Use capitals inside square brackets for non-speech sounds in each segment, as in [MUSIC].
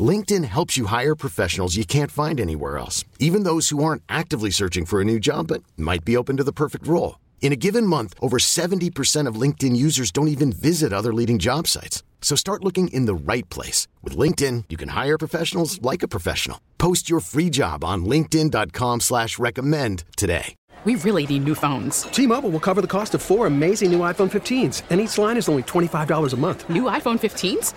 LinkedIn helps you hire professionals you can't find anywhere else, even those who aren't actively searching for a new job but might be open to the perfect role. In a given month, over 70% of LinkedIn users don't even visit other leading job sites. So start looking in the right place. With LinkedIn, you can hire professionals like a professional. Post your free job on linkedin.com slash recommend today. We really need new phones. T-Mobile will cover the cost of four amazing new iPhone 15s, and each line is only $25 a month. New iPhone 15s?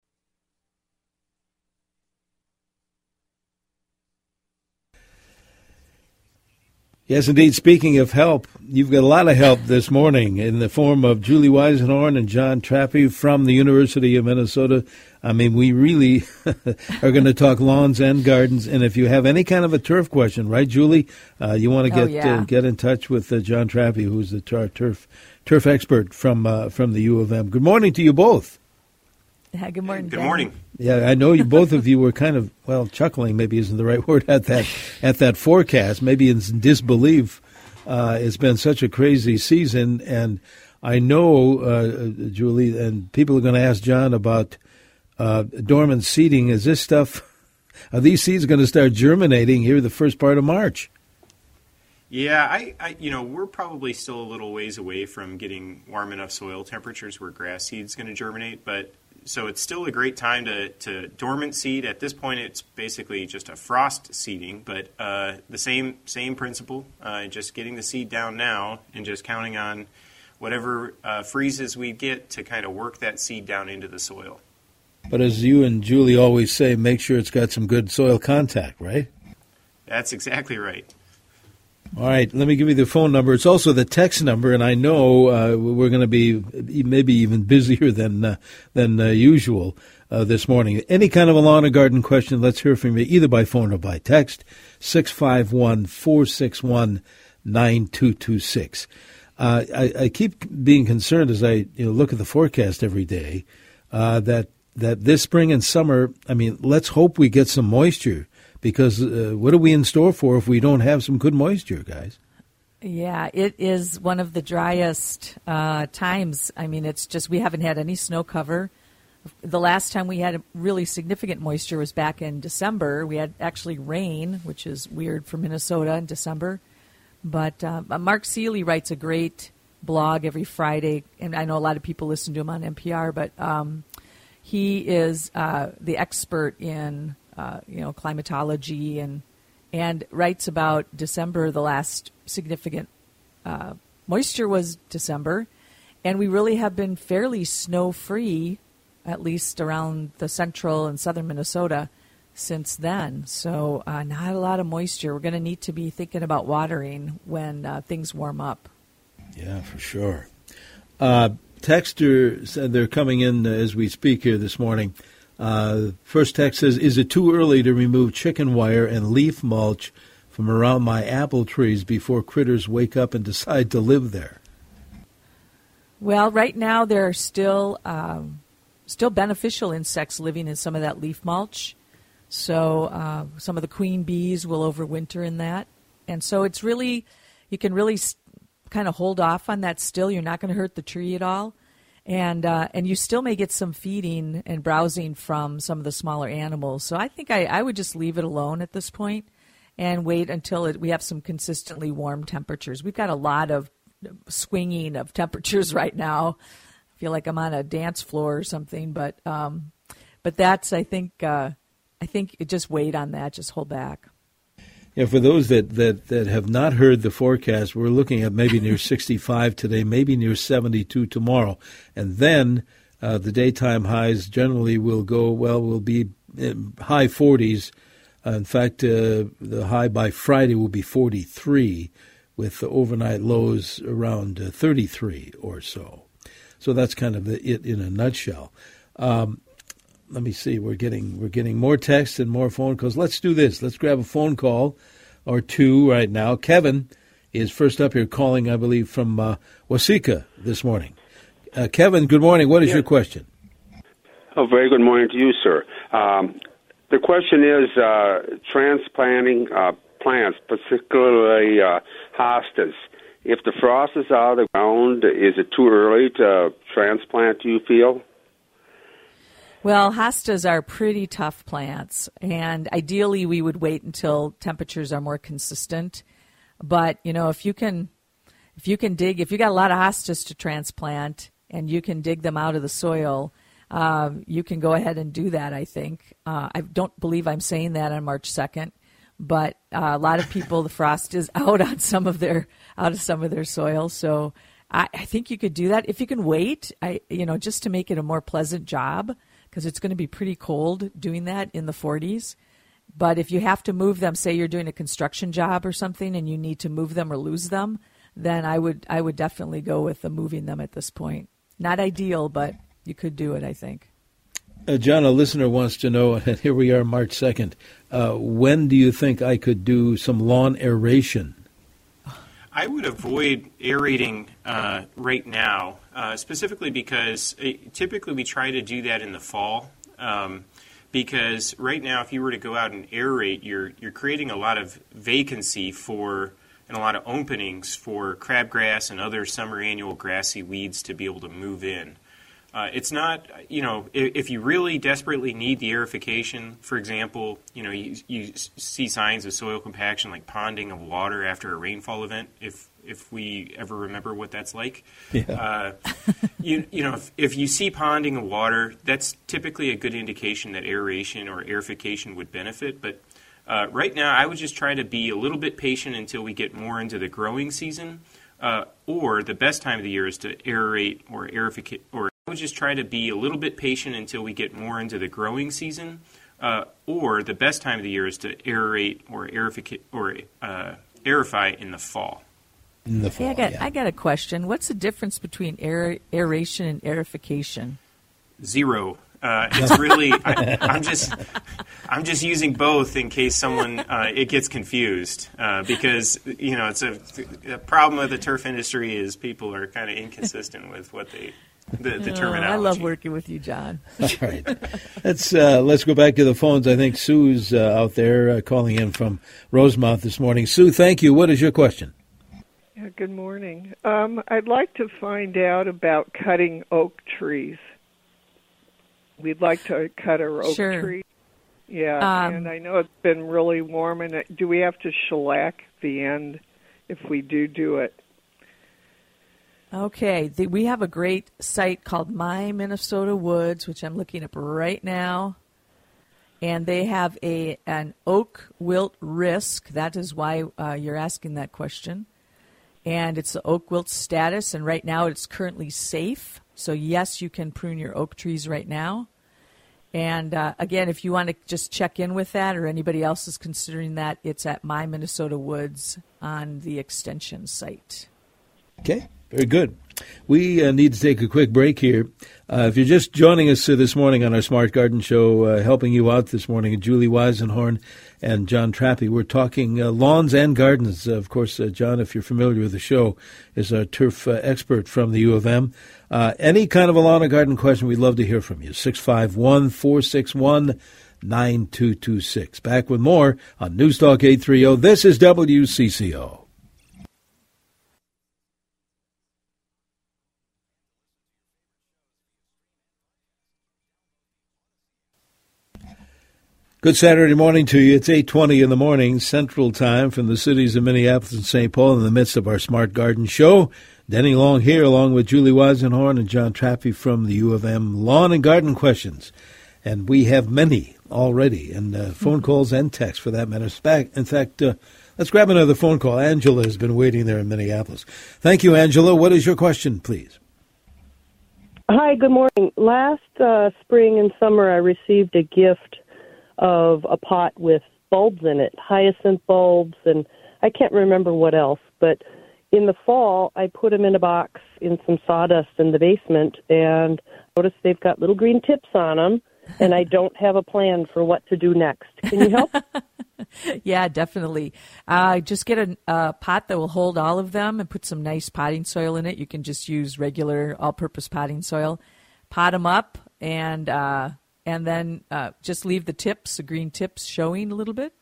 Yes, indeed. Speaking of help, you've got a lot of help this morning in the form of Julie Weisenhorn and Jon Trappe from the University of Minnesota. I mean, we really [LAUGHS] are going to talk lawns and gardens. And if you have any kind of a turf question, right, Julie, uh, you want to get Oh, yeah. uh, get in touch with uh, Jon Trappe, who's the tar- turf turf expert from uh, from the U of M. Good morning to you both. Yeah, good morning. Good Ben. morning. Yeah, I know you both of you were kind of well chuckling. Maybe isn't the right word at that at that forecast. Maybe in disbelief. Uh, it's been such a crazy season, and I know uh, Julie and people are going to ask Jon about uh, dormant seeding. Is this stuff? Are these seeds going to start germinating here the first part of March? Yeah, I, I, you know, we're probably still a little ways away from getting warm enough soil temperatures where grass seed's going to germinate, but so it's still a great time to, to dormant seed. At this point, it's basically just a frost seeding, but uh, the same same principle. Uh, just getting the seed down now and just counting on whatever uh, freezes we get to kind of work that seed down into the soil. But as you and Julie always say, make sure it's got some good soil contact, right? That's exactly right. All right, let me give you the phone number. It's also the text number, and I know uh, we're going to be maybe even busier than uh, than uh, usual uh, this morning. Any kind of a lawn or garden question, let's hear from you either by phone or by text. 651 461 9226. Uh, I, I keep being concerned as I you know, look at the forecast every day uh, that that this spring and summer. I mean, let's hope we get some moisture because uh, what are we in store for if we don't have some good moisture, guys? Yeah, it is one of the driest uh, times. I mean, it's just we haven't had any snow cover. The last time we had really significant moisture was back in December. We had actually rain, which is weird for Minnesota in December. But uh, Mark Seeley writes a great blog every Friday, and I know a lot of people listen to him on NPR. But um, he is uh, the expert in uh, you know climatology and and writes about December. The last significant uh, moisture was December, and we really have been fairly snow free, at least around the central and southern Minnesota since then. So, uh, not a lot of moisture. We're going to need to be thinking about watering when uh, things warm up. Yeah, for sure. Uh, Texter said they're coming in as we speak here this morning. Uh, first text says, Is it too early to remove chicken wire and leaf mulch from around my apple trees before critters wake up and [LAUGHS] decide to live there? Well, right now there are still um, still beneficial insects living in some of that leaf mulch. So uh, some of the queen bees will overwinter in that, and so it's really you can really kind of hold off on that. Still, you're not going to hurt the tree at all, and uh, and you still may get some feeding and browsing from some of the smaller animals. So I think I, I would just leave it alone at this point and wait until it, we have some consistently warm temperatures. We've got a lot of swinging of temperatures [LAUGHS] right now. I feel like I'm on a dance floor or something, but um, but that's I think uh, I think just wait on that. Just hold back. Yeah, for those that, that, that have not heard the forecast, we're looking at maybe near 65 today, maybe near 72 tomorrow. And then uh, the daytime highs generally will go, well, will be high 40s. Uh, in fact, uh, the high by Friday will be 43, with the overnight lows around uh, 33 or so. So that's kind of the, it in a nutshell. Um, let me see. We're getting we're getting more texts and more phone calls. Let's do this. Let's grab a phone call or two right now. Kevin is first up here calling, I believe, from uh, Waseca this morning. Uh, Kevin, good morning. What is yeah. your question? Oh, very good morning to you, sir. Um, the question is uh, transplanting uh, plants, particularly uh, hostas. If the frost is out of the ground, is it too early to transplant? Do you feel? Well, hostas are pretty tough plants, and ideally we would wait until temperatures are more consistent. But you know, if you can, if you can dig, if you got a lot of hostas to transplant, and you can dig them out of the soil, um, you can go ahead and do that. I think. Uh, I don't believe I'm saying that on March second, but uh, a lot of people, the frost is out on some of their out of some of their soil, so. I, I think you could do that if you can wait. I, you know, just to make it a more pleasant job because it's going to be pretty cold doing that in the 40s. But if you have to move them, say you're doing a construction job or something and you need to move them or lose them, then I would I would definitely go with the moving them at this point. Not ideal, but you could do it, I think. Uh, Jon, a listener wants to know, [LAUGHS] and here we are, March 2nd. Uh, when do you think I could do some lawn aeration? I would avoid aerating uh, right now, uh, specifically because it, uh, typically we try to do that in the fall. Um, because right now, if you were to go out and aerate, you're you're creating a lot of vacancy for and a lot of openings for crabgrass and other summer annual grassy weeds to be able to move in. Uh, it's not, you know, if, if, you really desperately need the aerification, for example, you know, you, you see signs of soil compaction like ponding of water after a rainfall event. If if we ever remember what that's like, yeah. uh, [LAUGHS] you you know, if, if you see ponding of water, that's typically a good indication that aeration or aerification would benefit. But uh, right now, I would just try to be a little bit patient until we get more into the growing season. Uh, or the best time of the year is to aerate or aerificate or would just try to be a little bit patient until we get more into the growing season. Uh, or the best time of the year is to aerate or aerificate or uh, aerify in the fall. In the fall, hey, I got yeah. I got a question. What's the difference between aer- aeration and aerification? Zero. Uh, it's really I, [LAUGHS] am just I'm just using both in case someone uh, it gets confused uh, because you know it's a the problem with the turf industry is people are kind of inconsistent with what they the, the terminology. Oh, I love working with you, Jon. All right, let's uh, let's go back to the phones. I think Sue's uh, out there uh, calling in from Rosemount this morning. Sue, thank you. What is your question? Good morning. Um, I'd like to find out about cutting oak trees. We'd like to cut our oak Sure. tree. Yeah, Um, and I know it's been really warm. And it- do we have to shellac the end if we do do it? Okay, the, we have a great site called My Minnesota Woods, which I'm looking up right now, and they have a an oak wilt risk. That is why uh, you're asking that question, and it's the oak wilt status. And right now, it's currently safe. So yes, you can prune your oak trees right now. And uh, again, if you want to just check in with that, or anybody else is considering that, it's at My Minnesota Woods on the extension site. Okay, very good. We uh, need to take a quick break here. Uh, if you're just joining us uh, this morning on our Smart Garden Show, uh, helping you out this morning, Julie Weisenhorn and Jon Trappe, we're talking uh, lawns and gardens. of course, uh, Jon, if you're familiar with the show, is a turf expert from the U of M. Any kind of a lawn or garden question, we'd love to hear from you. 651 461 9226. Back with more on Newstalk 830. This is WCCO. Good Saturday morning to you. It's 8:20 in the morning Central Time from the cities of Minneapolis and St. Paul in the midst of our Smart Garden show. Denny Long here along with Julie Weisenhorn and Jon Trappe from the U of M Lawn and Garden Questions. And we have many already and uh, phone calls and texts for that matter. In fact, uh, let's grab another phone call. Angela has been waiting there in Minneapolis. Thank you, Angela. What is your question, please? Hi, good morning. Last uh, spring and summer, I received a gift of a pot with bulbs in it, hyacinth bulbs, and I can't remember what else. But in the fall, I put them in a box in some sawdust in the basement, and noticed they've got little green tips on them, and I don't have a plan for what to do next. Can you help? [LAUGHS] yeah, definitely. Uh, just get a, a pot that will hold all of them and put some nice potting soil in it. You can just use regular all-purpose potting soil. Pot them up and uh, and then uh, just leave the tips, the green tips, showing a little bit,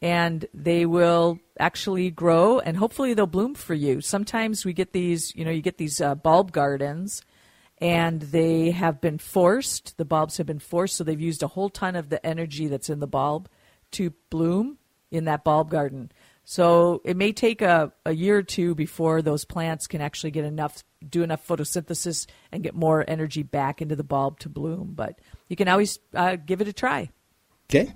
and they will actually grow and hopefully they'll bloom for you. Sometimes we get these, you know, you get these uh, bulb gardens and they have been forced, the bulbs have been forced, so they've used a whole ton of the energy that's in the bulb to bloom in that bulb garden. So it may take a, a year or two before those plants can actually get enough, do enough photosynthesis and get more energy back into the bulb to bloom. But you can always uh, give it a try. Okay.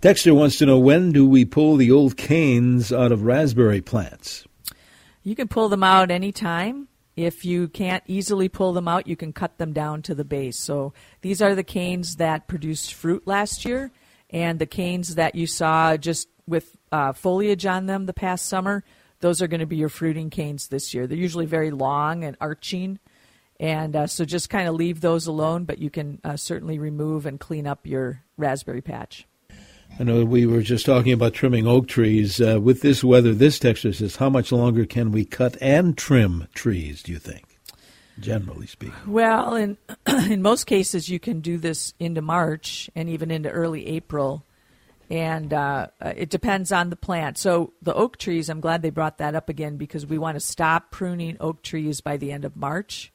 Dexter wants to know when do we pull the old canes out of raspberry plants? You can pull them out anytime. If you can't easily pull them out, you can cut them down to the base. So these are the canes that produced fruit last year, and the canes that you saw just with uh, foliage on them the past summer. Those are going to be your fruiting canes this year. They're usually very long and arching, and uh, so just kind of leave those alone. But you can uh, certainly remove and clean up your raspberry patch. I know we were just talking about trimming oak trees. Uh, with this weather, this texture says, how much longer can we cut and trim trees, do you think, generally speaking? Well, in [CLEARS THROAT] in most cases, you can do this into March and even into early April, and uh, it depends on the plant. So the oak trees, I'm glad they brought that up again because we want to stop pruning oak trees by the end of March,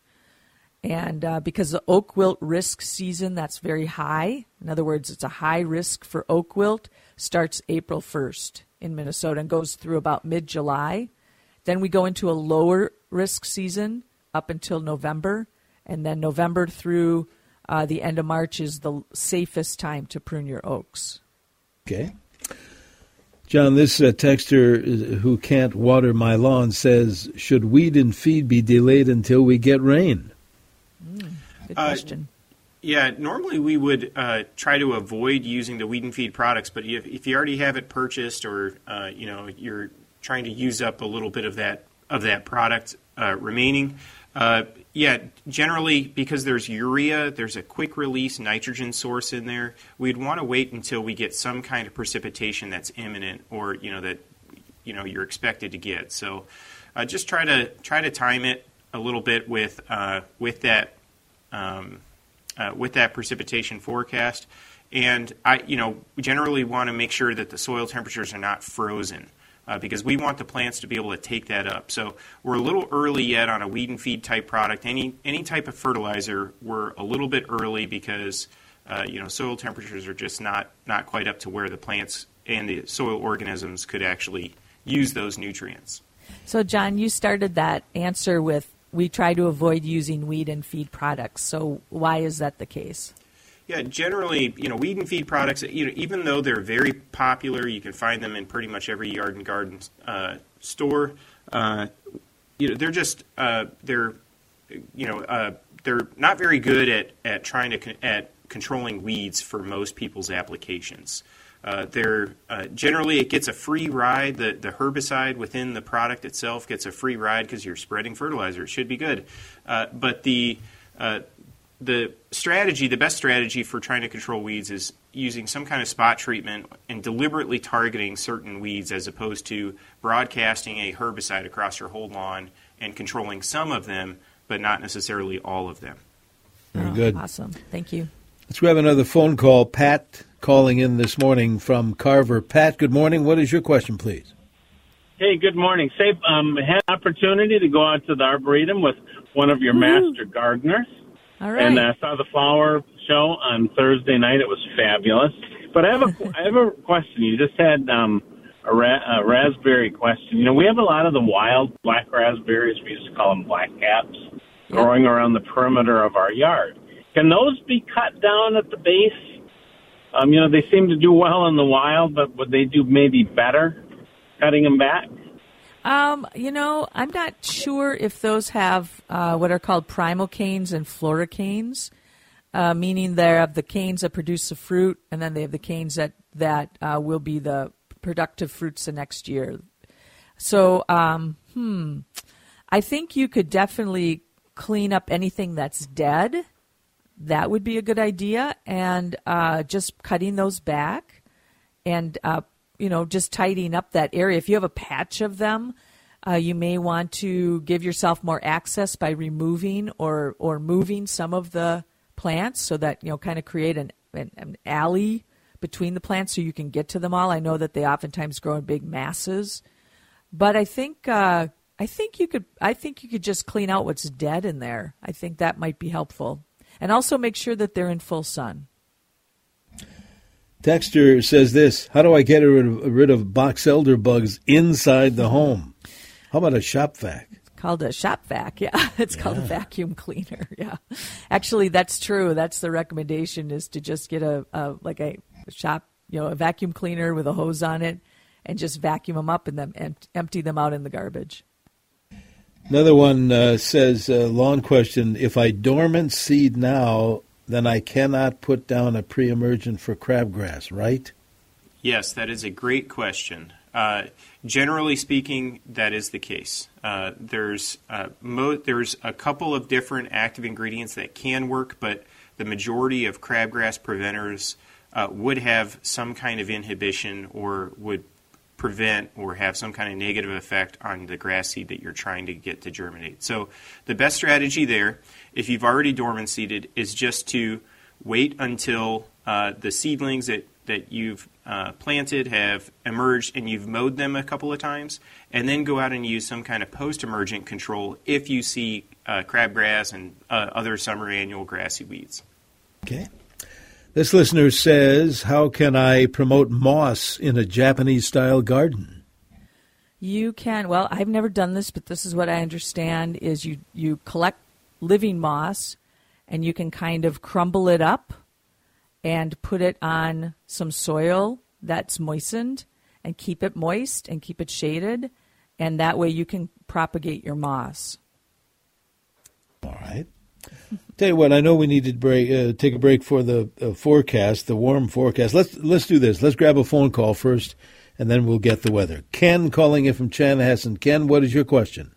and uh, because the oak wilt risk season that's very high. In other words, it's a high risk for oak wilt. Starts April 1st in Minnesota and goes through about mid July. Then we go into a lower risk season up until November, and then November through uh, the end of March is the safest time to prune your oaks. Okay. Jon, this uh, texter who can't water my lawn says, should weed and feed be delayed until we get rain? Good Uh, question. Yeah, normally we would uh, try to avoid using the weed and feed products, but if, if you already have it purchased, or uh, you know you're trying to use up a little bit of that of that product uh, remaining, uh, yeah, generally because there's urea, there's a quick release nitrogen source in there. We'd want to wait until we get some kind of precipitation that's imminent, or you know that you know you're expected to get. So uh, just try to try to time it a little bit with uh, with that. Um, uh, with that precipitation forecast. And I, you know, generally want to make sure that the soil temperatures are not frozen uh, because we want the plants to be able to take that up. So we're a little early yet on a weed and feed type product. Any any type of fertilizer, we're a little bit early because uh, you know soil temperatures are just not not quite up to where the plants and the soil organisms could actually use those nutrients. So, Jon, you started that answer with we try to avoid using weed and feed products. So, why is that the case? Yeah, generally, you know, weed and feed products, you know, even though they're very popular, you can find them in pretty much every yard and garden uh, store. Uh, you know, they're just uh, they're you know uh, they're not very good at, at trying to con- at controlling weeds for most people's applications. Uh, they're uh, generally it gets a free ride. The the herbicide within the product itself gets a free ride because you're spreading fertilizer. It should be good, but the uh, the strategy, the best strategy for trying to control weeds is using some kind of spot treatment and deliberately targeting certain weeds as opposed to broadcasting a herbicide across your whole lawn and controlling some of them, but not necessarily all of them. Very Oh, good. Awesome. Thank you. Let's grab another phone call. Pat calling in this morning from Carver. Pat, good morning. What is your question, please? Hey, good morning. Say, um, had an opportunity to go out to the arboretum with one of your master gardeners, All and I saw the flower show on Thursday night. It was fabulous. But I have a [LAUGHS] I have a question. You just had um, a, ra- a raspberry question. You know, we have a lot of the wild black raspberries. We used to call them black caps, growing around the perimeter of our yard. Can those be cut down at the base? Um, you know, they seem to do well in the wild, but would they do maybe better cutting them back? Um, you know, I'm not sure if those have uh, what are called primocanes and floricanes, uh, meaning they have the canes that produce the fruit, and then they have the canes that that uh, will be the productive fruits the next year. So, um, hmm, I think you could definitely clean up anything that's dead. That would be a good idea, and uh, just cutting those back and uh, you know just tidying up that area. If you have a patch of them, uh, you may want to give yourself more access by removing or or moving some of the plants so that you know kind of create an, an, an alley between the plants so you can get to them all. I know that they oftentimes grow in big masses, but I think uh, I think you could I think you could just clean out what's dead in there. I think that might be helpful, and also make sure that they're in full sun. Texter says this How do I get rid of, rid of box elder bugs inside the home? How about a shop vac? called a shop vac. Yeah, [LAUGHS] it's called a vacuum cleaner. [LAUGHS] Yeah, actually, that's true. That's the recommendation is to just get a, a like a shop, you know, a vacuum cleaner with a hose on it, and just vacuum them up and then em- empty them out in the garbage. Another one uh, says, uh, lawn question If I dormant seed now, then I cannot put down a pre emergent for crabgrass, right? Yes, that is a great question. Uh, generally speaking, that is the case. Uh, there's uh, mo- there's a couple of different active ingredients that can work, but the majority of crabgrass preventers uh, would have some kind of inhibition or would prevent or have some kind of negative effect on the grass seed that you're trying to get to germinate. So the best strategy there, if you've already dormant seeded, is just to wait until uh, the seedlings that that you've uh, planted have emerged and you've mowed them a couple of times, and then go out and use some kind of post-emergent control if you see uh, crabgrass and uh, other summer annual grassy weeds. Okay. This listener says, How can I promote moss in a Japanese style garden? You can. Well, I've never done this, but this is what I understand: is you you collect living moss, and you can kind of crumble it up and put it on some soil that's moistened and keep it moist and keep it shaded and that way you can propagate your moss. All right. [LAUGHS] Tell you what, I know we need to break, uh, take a break for the uh, forecast, the warm forecast. Let's let's do this. Let's grab a phone call first, and then we'll get the weather. Ken calling in from Chanhassen. Ken, what is your question?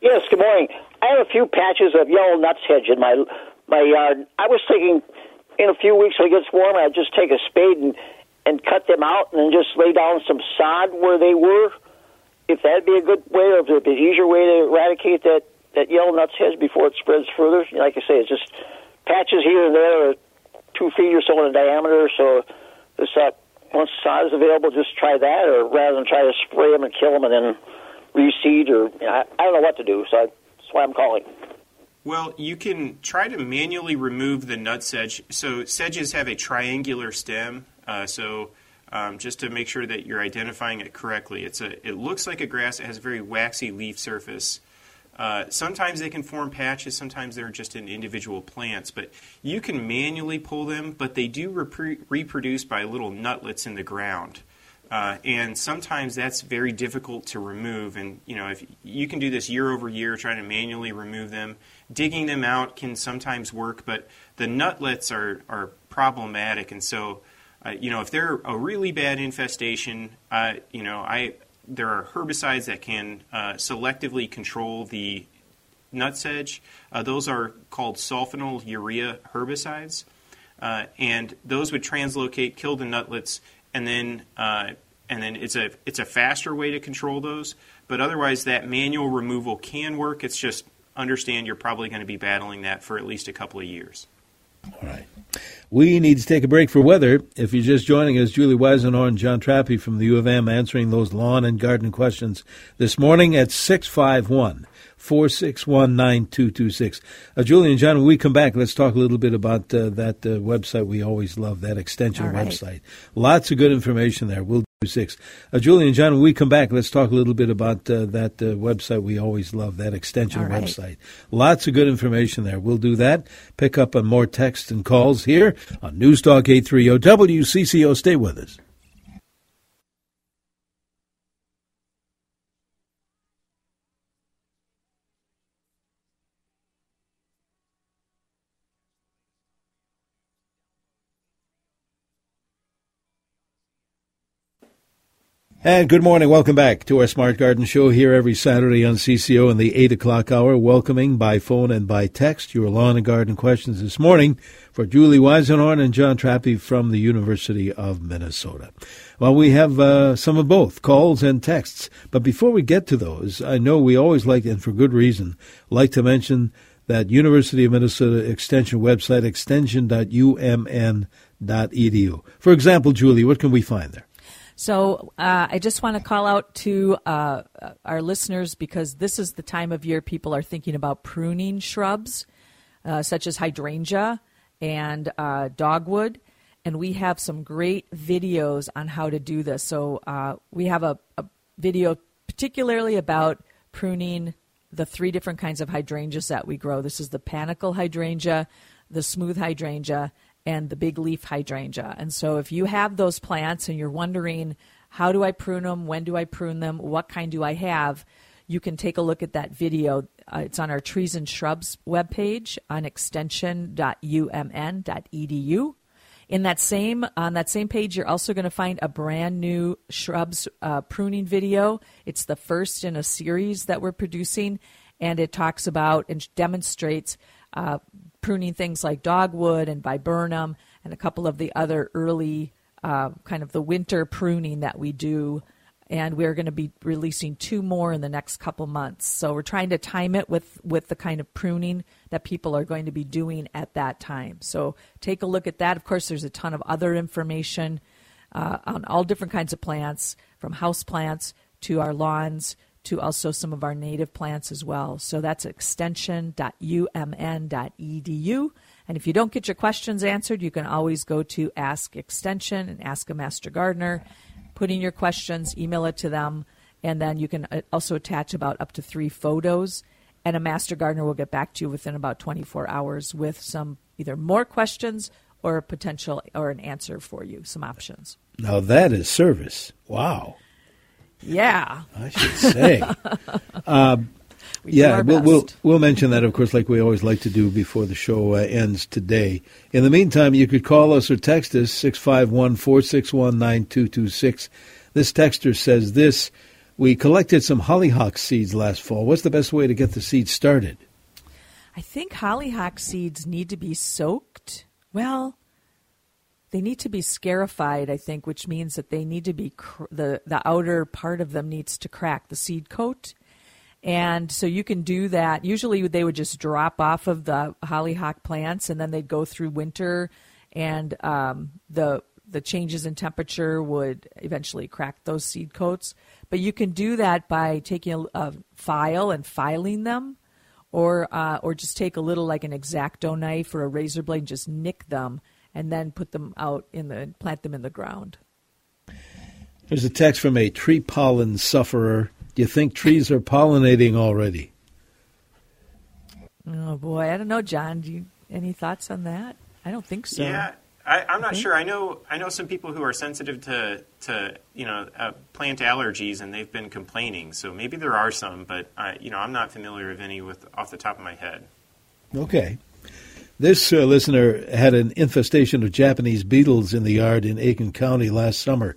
Yes, good morning. I have a few patches of yellow nutsedge in my my yard. I was thinking in a few weeks when it gets warm, I'd just take a spade and and cut them out and then just lay down some sod where they were. If that'd be a good way, or an easier way to eradicate that that yellow nutsedge before it spreads further. Like I say, it's just patches here and there, two feet or so in diameter. So this uh, once sod is available, just try that, or rather than try to spray them and kill them and then reseed, or you know, I, I don't know what to do. So I, why I'm calling. Well, you can try to manually remove the nut sedge. So sedges have a triangular stem. Uh, so um, just to make sure that you're identifying it correctly, it's a. It looks like a grass. It has a very waxy leaf surface. Uh, sometimes they can form patches. Sometimes they're just in individual plants. But you can manually pull them. But they do reproduce by little nutlets in the ground. Uh, and sometimes that's very difficult to remove. And you know, if you can do this year over year, trying to manually remove them, digging them out can sometimes work, but the nutlets are are problematic. And so, uh, you know, if they're a really bad infestation, uh, you know, I there are herbicides that can uh, selectively control the nut sedge. Uh, those are called sulfonyl urea herbicides. Uh, and those would translocate, kill the nutlets, and then uh, and then it's a it's a faster way to control those. But otherwise, that manual removal can work. It's just understand you're probably going to be battling that for at least a couple of years. All right. We need to take a break for weather. If you're just joining us, Julie Weisenhorn and Jon Trappe from the U of M answering those lawn and garden questions this morning at 651 461 9226. Uh, Julie and Jon, when we come back, let's talk a little bit about uh, that uh, website we always love, that extension right. website. Lots of good information there. We'll do six. Uh, Julie and Jon, when we come back, let's talk a little bit about uh, that uh, website we always love, that extension right. website. Lots of good information there. We'll do that. Pick up on more texts and calls here on News Talk 830 WCCO. Stay with us. And good morning. Welcome back to our Smart Garden Show here every Saturday on CCO in the 8 o'clock hour, welcoming by phone and by text your lawn and garden questions this morning for Julie Weisenhorn and Jon Trappe from the University of Minnesota. Well, we have uh, some of both, calls and texts. But before we get to those, I know we always like, and for good reason, like to mention that University of Minnesota Extension website, extension.umn.edu. For example, Julie, what can we find there? So uh, I just want to call out to uh, our listeners because this is the time of year people are thinking about pruning shrubs, uh, such as hydrangea and uh, dogwood. And we have some great videos on how to do this. So uh, we have a, a video particularly about pruning the three different kinds of hydrangeas that we grow. This is the panicle hydrangea, the smooth hydrangea, and the big leaf hydrangea. And so if you have those plants and you're wondering, how do I prune them? When do I prune them? What kind do I have? You can take a look at that video. Uh, it's on our Trees and Shrubs webpage on extension.umn.edu. In that same on that same page, you're also going to find a brand new shrubs uh, pruning video. It's the first in a series that we're producing, and it talks about and demonstrates uh, pruning things like dogwood and viburnum and a couple of the other early uh, kind of the winter pruning that we do. And we're going to be releasing two more in the next couple months. So we're trying to time it with, with the kind of pruning that people are going to be doing at that time. So take a look at that. Of course, there's a ton of other information uh, on all different kinds of plants, from house plants to our lawns to also some of our native plants as well. So that's extension.umn.edu. And if you don't get your questions answered, you can always go to Ask Extension and ask a Master Gardener. Put in your questions, email it to them, and then you can uh, also attach about up to three photos. And a Master Gardener will get back to you within about 24 hours with some either more questions or a potential or an answer for you, some options. Now that is service. Wow. Yeah. I should say. [LAUGHS] um, We yeah, we'll, we'll we'll mention that, of course, like we always like to do before the show uh, ends today. In the meantime, you could call us or text us six five one four six one nine two two six. This texter says this: We collected some hollyhock seeds last fall. What's the best way to get the seeds started? I think hollyhock seeds need to be soaked. Well, they need to be scarified, I think, which means that they need to be cr- the the outer part of them needs to crack the seed coat. And so you can do that. Usually they would just drop off of the hollyhock plants and then they'd go through winter and um, the the changes in temperature would eventually crack those seed coats. But you can do that by taking a, a file and filing them, or uh, or just take a little like an X-Acto knife or a razor blade and just nick them, and then put them out in the plant them in the ground. There's a text from a tree pollen sufferer. Do you think trees are pollinating already? Oh boy, I don't know, Jon. Do you any thoughts on that? I don't think so. Yeah, I, am not okay. sure. I know I know some people who are sensitive to to you know uh, plant allergies, and they've been complaining. So maybe there are some, but I, you know I'm not familiar with any with off the top of my head. Okay. This uh, listener had an infestation of Japanese beetles in the yard in Aitkin County last summer.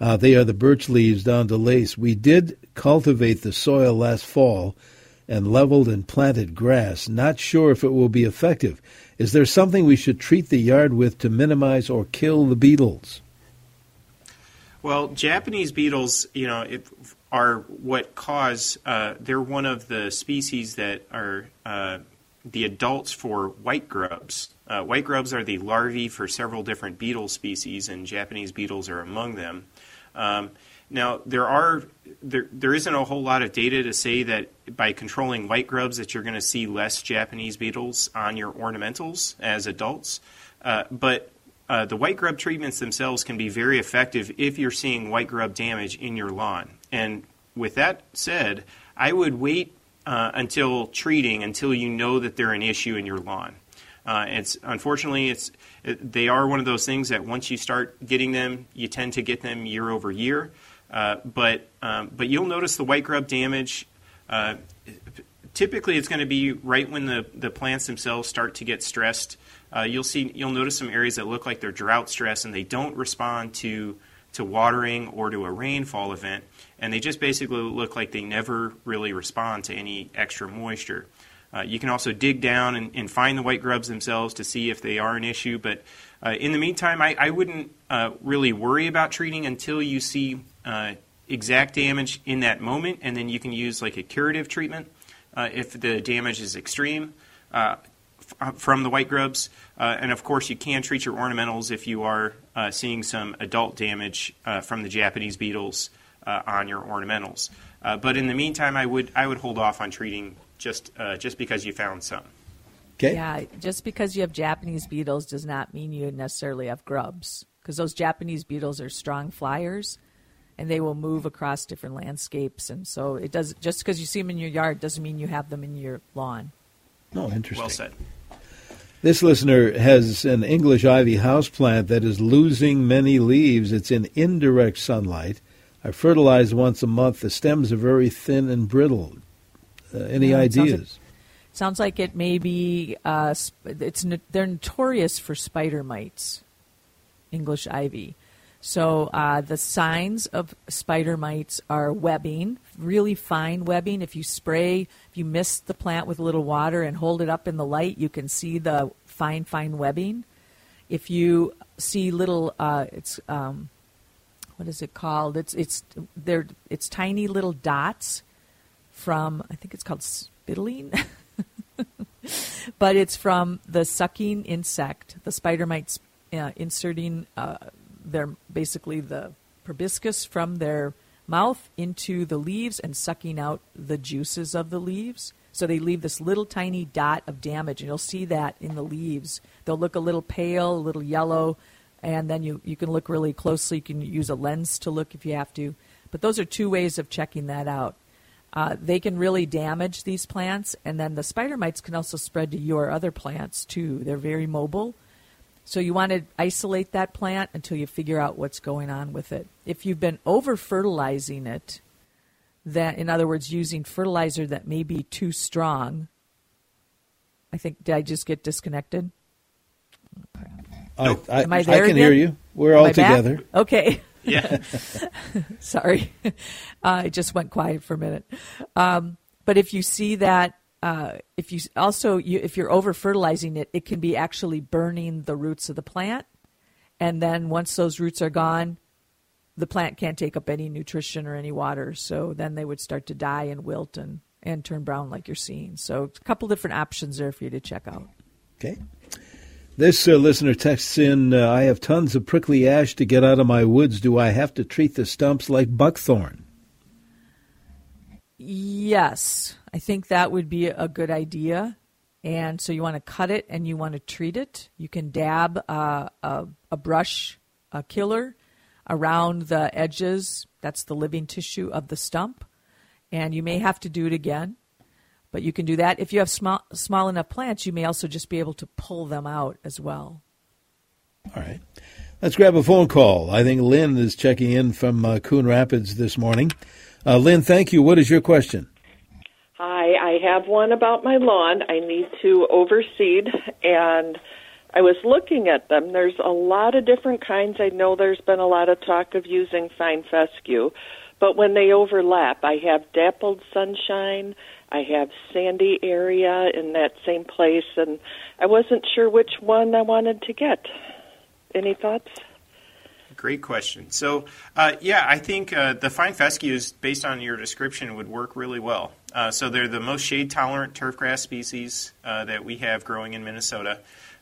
Uh, they are the birch leaves down to lace. We did cultivate the soil last fall and leveled and planted grass. Not sure if it will be effective. Is there something we should treat the yard with to minimize or kill the beetles? Well, Japanese beetles, you know, are what cause. Uh, they're one of the species that are uh, the adults for white grubs. Uh, white grubs are the larvae for several different beetle species, and Japanese beetles are among them. Um, now, there are there, there isn't a whole lot of data to say that by controlling white grubs that you're going to see less Japanese beetles on your ornamentals as adults. Uh, but uh, the white grub treatments themselves can be very effective if you're seeing white grub damage in your lawn. And with that said, I would wait uh, until treating until you know that they're an issue in your lawn. Uh, it's unfortunately it's it, they are one of those things that once you start getting them, you tend to get them year over year. Uh, but um, but you'll notice the white grub damage. Uh, typically, it's going to be right when the, the plants themselves start to get stressed. Uh, you'll see you'll notice some areas that look like they're drought stressed and they don't respond to to watering or to a rainfall event, and they just basically look like they never really respond to any extra moisture. Uh, you can also dig down and, and, find the white grubs themselves to see if they are an issue. But uh, in the meantime, I, I wouldn't uh, really worry about treating until you see uh, exact damage in that moment, and then you can use like a curative treatment uh, if the damage is extreme f- Uh, from the white grubs. Uh, and of course, you can treat your ornamentals if you are uh, seeing some adult damage from the Japanese beetles on your ornamentals. but in the meantime, I would I would hold off on treating just uh, just because you found some. Okay. Yeah, just because you have Japanese beetles does not mean you necessarily have grubs, because those Japanese beetles are strong flyers, and they will move across different landscapes, and so it does. Just because you see them in your yard doesn't mean you have them in your lawn. No, interesting. Well said. This listener has an English ivy houseplant that is losing many leaves. It's in indirect sunlight. I fertilize once a month. The stems are very thin and brittle. Uh, any yeah, ideas? Sounds like, sounds like, it may be. Uh, it's they're notorious for spider mites. English ivy. So uh, the signs of spider mites are webbing, really fine webbing. If you spray, if you mist the plant with a little water and hold it up in the light, you can see the fine, fine webbing. If you see little, uh, it's um, what is it called? It's it's they're it's tiny little dots from, I think it's called spittling, [LAUGHS] but it's from the sucking insect. The spider mites uh, inserting uh, their basically the proboscis from their mouth into the leaves and sucking out the juices of the leaves. So they leave this little tiny dot of damage, and you'll see that in the leaves. They'll look a little pale, a little yellow, and then you, you can look really closely. You can use a lens to look if you have to. But those are two ways of checking that out. Uh, they can really damage these plants, and then the spider mites can also spread to your other plants too. They're very mobile. So you want to isolate that plant until you figure out what's going on with it. If you've been over fertilizing it, that in other words, using fertilizer that may be too strong. I think did I just get disconnected? I, I, Am I there? I can again? hear you. We're Am all together. Okay. Yeah. [LAUGHS] Sorry. Uh, [LAUGHS] I just went quiet for a minute. Um, but if you see that, uh, if you also you, if you're over fertilizing it, it can be actually burning the roots of the plant, and then once those roots are gone, the plant can't take up any nutrition or any water. So then they would start to die and wilt and and turn brown like you're seeing. So a couple different options there for you to check out. Okay. This uh, listener texts in uh, I have tons of prickly ash to get out of my woods. Do I have to treat the stumps like buckthorn? Yes, I think that would be a good idea. And so you want to cut it and you want to treat it. You can dab uh, a, a brush a killer around the edges. That's the living tissue of the stump. And you may have to do it again, but you can do that. If you have small, small enough plants, you may also just be able to pull them out as well. All right. Let's grab a phone call. I think Lynn is checking in from uh, Coon Rapids this morning. Uh, Lynn, thank you. What is your question? Hi, I have one about my lawn. I need to overseed, and I was looking at them. There's a lot of different kinds. I know there's been a lot of talk of using fine fescue, but when they overlap, I have dappled sunshine, I have sandy area in that same place, and I wasn't sure which one I wanted to get. Any thoughts? Great question. So, uh, yeah, I think uh, the fine fescues, based on your description, would work really well. Uh, so they're the most shade tolerant turfgrass species uh, that we have growing in Minnesota.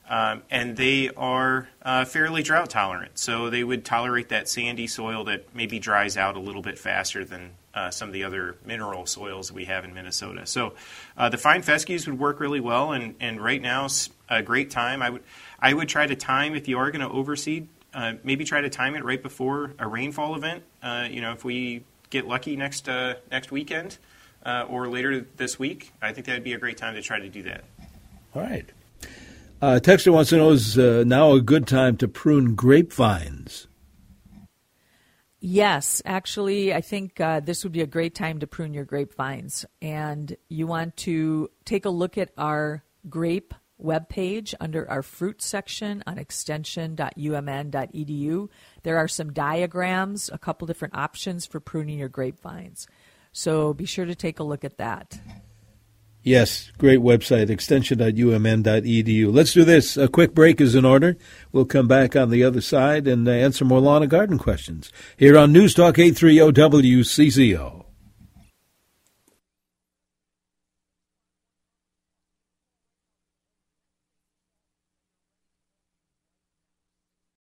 Um, and they are uh, fairly drought tolerant, so they would tolerate that sandy soil that maybe dries out a little bit faster than uh, some of the other mineral soils we have in Minnesota. So the fine fescues would work really well, and, and right now a great time. I would I would try to time if you are going to overseed, uh, maybe try to time it right before a rainfall event. Uh, you know, if we get lucky next uh, next weekend or later this week, I think that would be a great time to try to do that. All right. Uh, Texter wants to know is uh, now a good time to prune grapevines? Yes, actually, I think uh, this would be a great time to prune your grapevines. And you want to take a look at our grape webpage under our fruit section on extension.umn.edu. There are some diagrams, a couple different options for pruning your grapevines. So be sure to take a look at that. Yes, great website, extension.umn.edu. Let's do this. A quick break is in order. We'll come back on the other side and answer more lawn and garden questions here on News Talk 830 WCCO.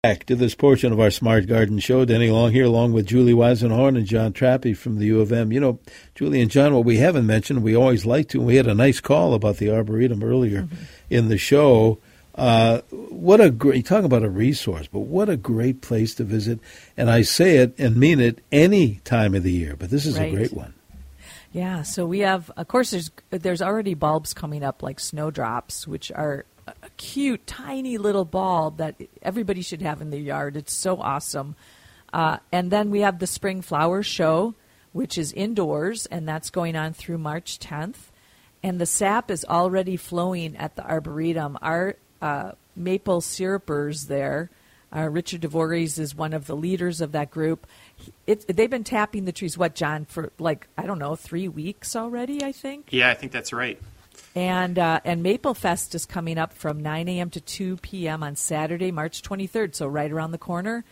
Back to this portion of our Smart Garden Show. Denny Long here, along with Julie Weisenhorn and Jon Trappe from the U of M. You know, Julie and Jon, what we haven't mentioned, we always like to, we had a nice call about the Arboretum earlier mm-hmm. in the show. Uh, what a great, talk about a resource, but what a great place to visit. And I say it and mean it any time of the year, but this is right. a great one. Yeah, so we have, of course, there's there's already bulbs coming up like snowdrops, which are cute, tiny little bulb that everybody should have in their yard. It's so awesome. Uh, and then we have the Spring Flower Show, which is indoors, and that's going on through March 10th. And the sap is already flowing at the Arboretum. Our uh, maple syrupers there, uh, Richard DeVories is one of the leaders of that group. It, they've been tapping the trees, what, Jon, for like, I don't know, three weeks already, I think? Yeah, I think that's right. And uh, and Maple Fest is coming up from 9 a.m. to 2 p.m. on Saturday, March 23rd, so right around the corner.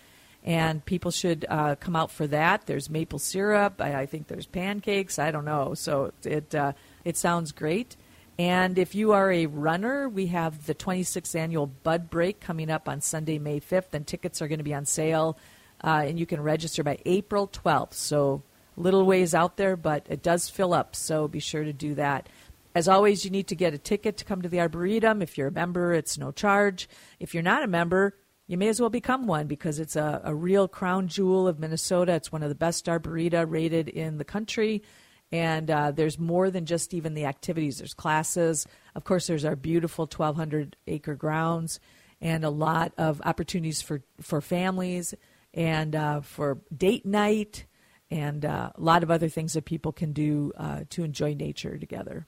And people should uh, come out for that. There's maple syrup. I, I, think there's pancakes. I don't know. So it uh, it sounds great. And if you are a runner, we have the 26th annual Bud Break coming up on Sunday, May 5th, and tickets are going to be on sale. Uh, and you can register by April 12th. So little ways out there, but it does fill up. So be sure to do that. As always, you need to get a ticket to come to the Arboretum. If you're a member, it's no charge. If you're not a member, you may as well become one because it's a, a real crown jewel of Minnesota. It's one of the best arboreta rated in the country. And uh, there's more than just even the activities. There's classes. Of course, there's our beautiful 1,200 acre grounds and a lot of opportunities for, for families and uh, for date night and uh, a lot of other things that people can do uh, to enjoy nature together.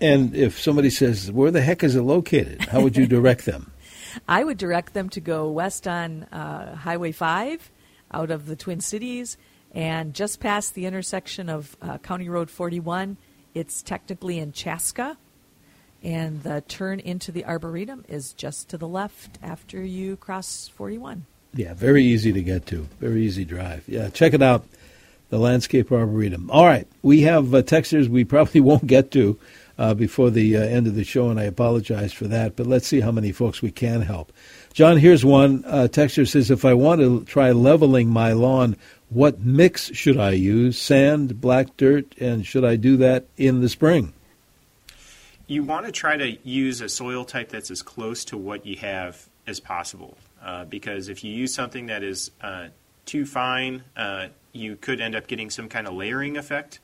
And if somebody says, where the heck is it located? How would you direct them? [LAUGHS] I would direct them to go west on uh, Highway 5 out of the Twin Cities and just past the intersection of uh, County Road 41. It's technically in Chaska. And the turn into the Arboretum is just to the left after you cross 41. Yeah, very easy to get to. Very easy drive. Yeah, check it out, the Landscape Arboretum. All right, we have uh, texters we [LAUGHS] probably won't get to uh, before the uh, end of the show, and I apologize for that. But let's see how many folks we can help. Jon, here's one. Uh, says, if I want to try leveling my lawn, what mix should I use? Sand, black dirt, and should I do that in the spring? You want to try to use a soil type that's as close to what you have as possible. Uh, because if you use something that is uh, too fine, uh, you could end up getting some kind of layering effect.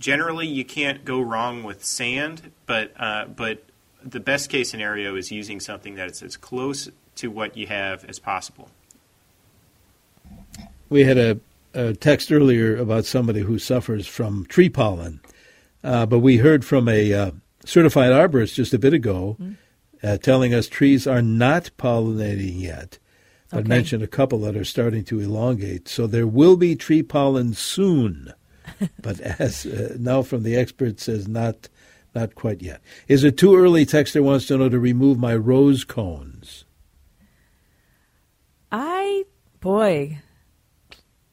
Generally, you can't go wrong with sand, but uh, but the best case scenario is using something that is as close to what you have as possible. We had a, a text earlier about somebody who suffers from tree pollen, uh, but we heard from a uh, certified arborist just a bit ago mm. uh, telling us trees are not pollinating yet. Okay. I mentioned a couple that are starting to elongate. So there will be tree pollen soon, [LAUGHS] but as uh, now from the expert says, not not quite yet. Is it too early? Texter wants to know to remove my rose cones. I boy,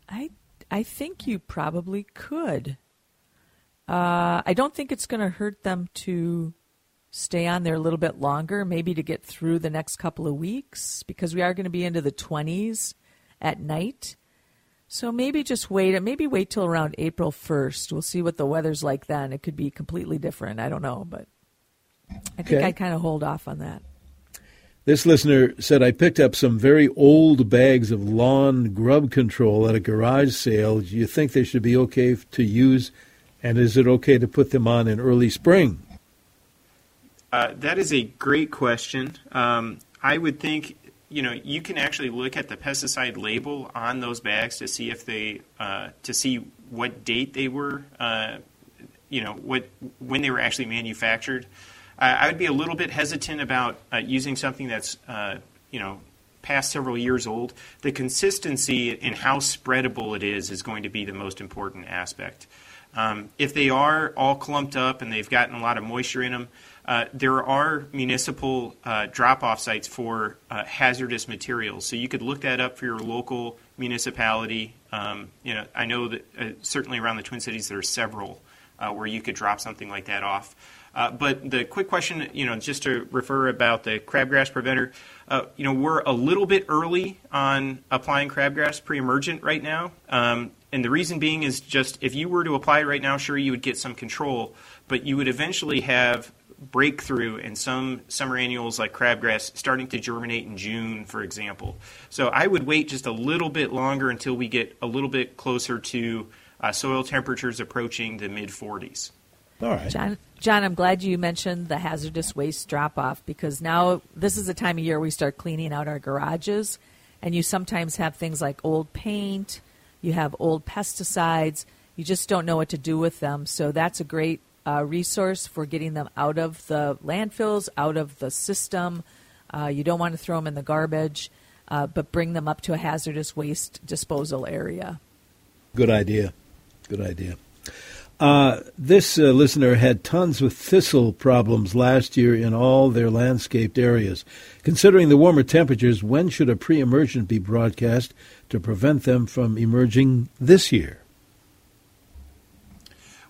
I I think you probably could. Uh, I don't think it's going to hurt them to stay on there a little bit longer, maybe to get through the next couple of weeks, because we are going to be into the 20s at night. So maybe just wait. Maybe wait till around April 1st. We'll see what the weather's like then. It could be completely different. I don't know, but I think okay. I'd kind of hold off on that. This listener said, I picked up some very old bags of lawn grub control at a garage sale. Do you think they should be okay to use? And is it okay to put them on in early spring? Uh, that is a great question. Um, I would think you know you can actually look at the pesticide label on those bags to see if they uh, to see what date they were uh, you know what when they were actually manufactured. I would be a little bit hesitant about uh, using something that's uh, you know past several years old. The consistency and how spreadable it is is going to be the most important aspect. Um, if they are all clumped up and they've gotten a lot of moisture in them, uh, there are municipal uh, drop off sites for uh, hazardous materials. So you could look that up for your local municipality. Um, you know, I know that uh, certainly around the Twin Cities there are several uh, where you could drop something like that off. but the quick question, you know, just to refer about the crabgrass preventer, you know, we're a little bit early on applying crabgrass pre-emergent right now. Um, and the reason being is just if you were to apply it right now, sure, you would get some control, but you would eventually have breakthrough in some summer annuals like crabgrass starting to germinate in June, for example. So I would wait just a little bit longer until we get a little bit closer to uh, soil temperatures approaching the mid 40s. All right. Jon, Jon, I'm glad you mentioned the hazardous waste drop off because now this is the time of year we start cleaning out our garages, and you sometimes have things like old paint, you have old pesticides, you just don't know what to do with them. So that's a great uh, resource for getting them out of the landfills, out of the system. Uh, you don't want to throw them in the garbage, uh, but bring them up to a hazardous waste disposal area. Good idea. Good idea. Uh, this uh, listener had tons of thistle problems last year in all their landscaped areas. Considering the warmer temperatures, when should a pre emergent be broadcast to prevent them from emerging this year?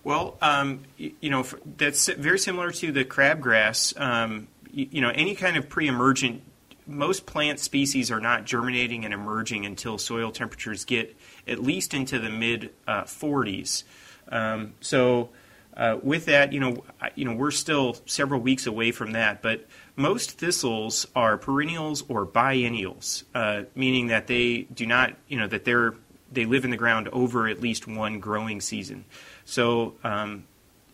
Well, um, you, you, know, that's very similar to the crabgrass. Um, you, you, know, any kind of pre-emergent, most plant species are not germinating and emerging until soil temperatures get at least into the mid uh, 40s. Um, so, uh, with that, you know, you know, we're still several weeks away from that, but most thistles are perennials or biennials, uh, meaning that they do not, you know, that they're they live in the ground over at least one growing season. So, um,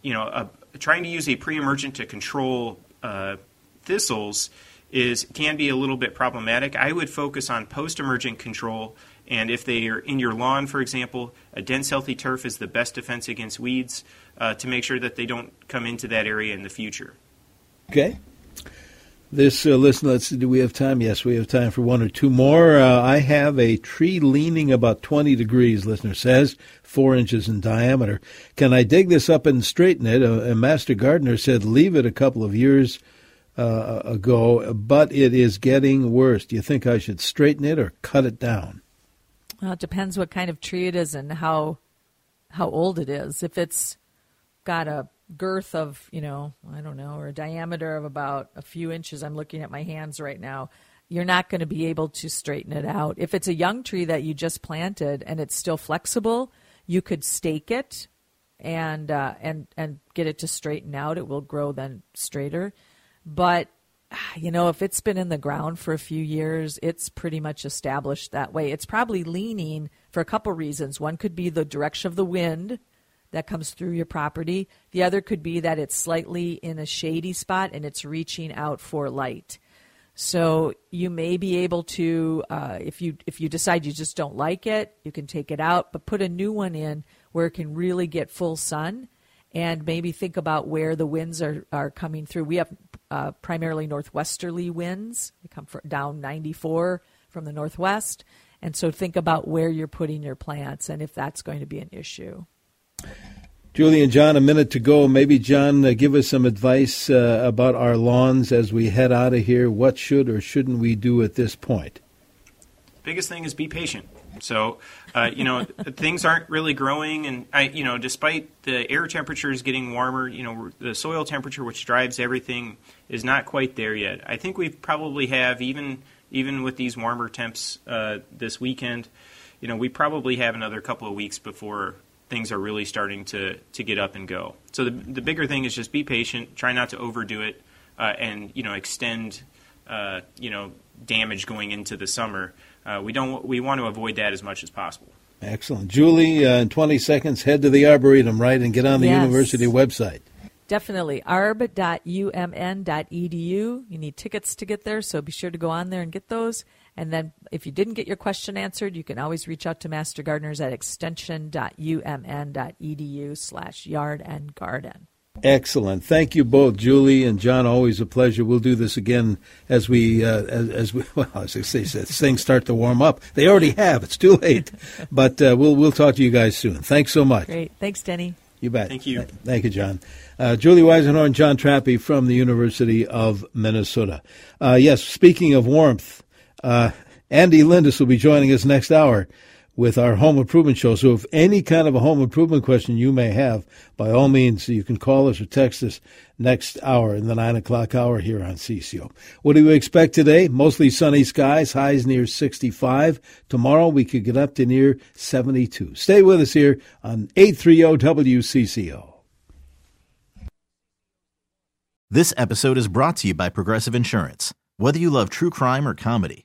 you know, trying to use a pre-emergent to control uh, thistles is can be a little bit problematic. I would focus on post-emergent control, and if they are in your lawn, for example, a dense, healthy turf is the best defense against weeds uh, to make sure that they don't come into that area in the future. Okay. This uh, listen. Let's do we have time? Yes, we have time for one or two more. Uh, I have a tree leaning about twenty degrees. Listener says four inches in diameter. Can I dig this up and straighten it? A, a master gardener said leave it a couple of years uh, ago, but it is getting worse. Do you think I should straighten it or cut it down? Well, it depends what kind of tree it is and how how old it is. If it's got a girth of, you know, I don't know, or a diameter of about a few inches, I'm looking at my hands right now, you're not going to be able to straighten it out. If it's a young tree that you just planted and it's still flexible, you could stake it and uh, and and get it to straighten out. It will grow then straighter. But you know, if it's been in the ground for a few years, it's pretty much established that way. It's probably leaning for a couple reasons. One could be the direction of the wind that comes through your property. The other could be that it's slightly in a shady spot and it's reaching out for light. So you may be able to, uh, if you if you decide you just don't like it, you can take it out, but put a new one in where it can really get full sun, and maybe think about where the winds are are coming through. We have uh, primarily northwesterly winds; they come from down 94 from the northwest, and so think about where you're putting your plants and if that's going to be an issue. Julie and Jon, a minute to go. Maybe, Jon, uh, give us some advice uh, about our lawns as we head out of here. What should or shouldn't we do at this point? Biggest thing is be patient. So, uh, you know, [LAUGHS] things aren't really growing, and I, you know, despite the air temperatures getting warmer, you know, the soil temperature, which drives everything, is not quite there yet. I think we probably have even even with these warmer temps uh, this weekend, you know, we probably have another couple of weeks before things are really starting to, to get up and go. So the, the bigger thing is just be patient, try not to overdo it, uh, and you know extend uh, you know damage going into the summer. Uh, we don't we want to avoid that as much as possible. Excellent, Julie. Uh, in 20 seconds, head to the arboretum, right, and get on the yes. university website. Definitely. arb.umn.edu. You need tickets to get there, so be sure to go on there and get those. And then if you didn't get your question answered, you can always reach out to Master Gardeners at extension.umn.edu slash yard and garden. Excellent. Thank you both, Julie and Jon. Always a pleasure. We'll do this again as we, uh, as, as, we, [LAUGHS] well, as I say, as things start to warm up. They already have. It's too late, [LAUGHS] but uh, we'll we'll talk to you guys soon. Thanks so much. Great. Thanks, Denny. You bet. Thank you. Thank you, Jon. Uh, Julie Weisenhorn, Jon Trappe from the University of Minnesota. Uh, yes, speaking of warmth, uh, Andy Lindis will be joining us next hour with our home improvement show. So if any kind of a home improvement question you may have, by all means, you can call us or text us next hour in the nine o'clock hour here on CCO. What do we expect today? Mostly sunny skies, highs near 65. Tomorrow we could get up to near 72. Stay with us here on 830 WCCO. This episode is brought to you by Progressive Insurance. Whether you love true crime or comedy,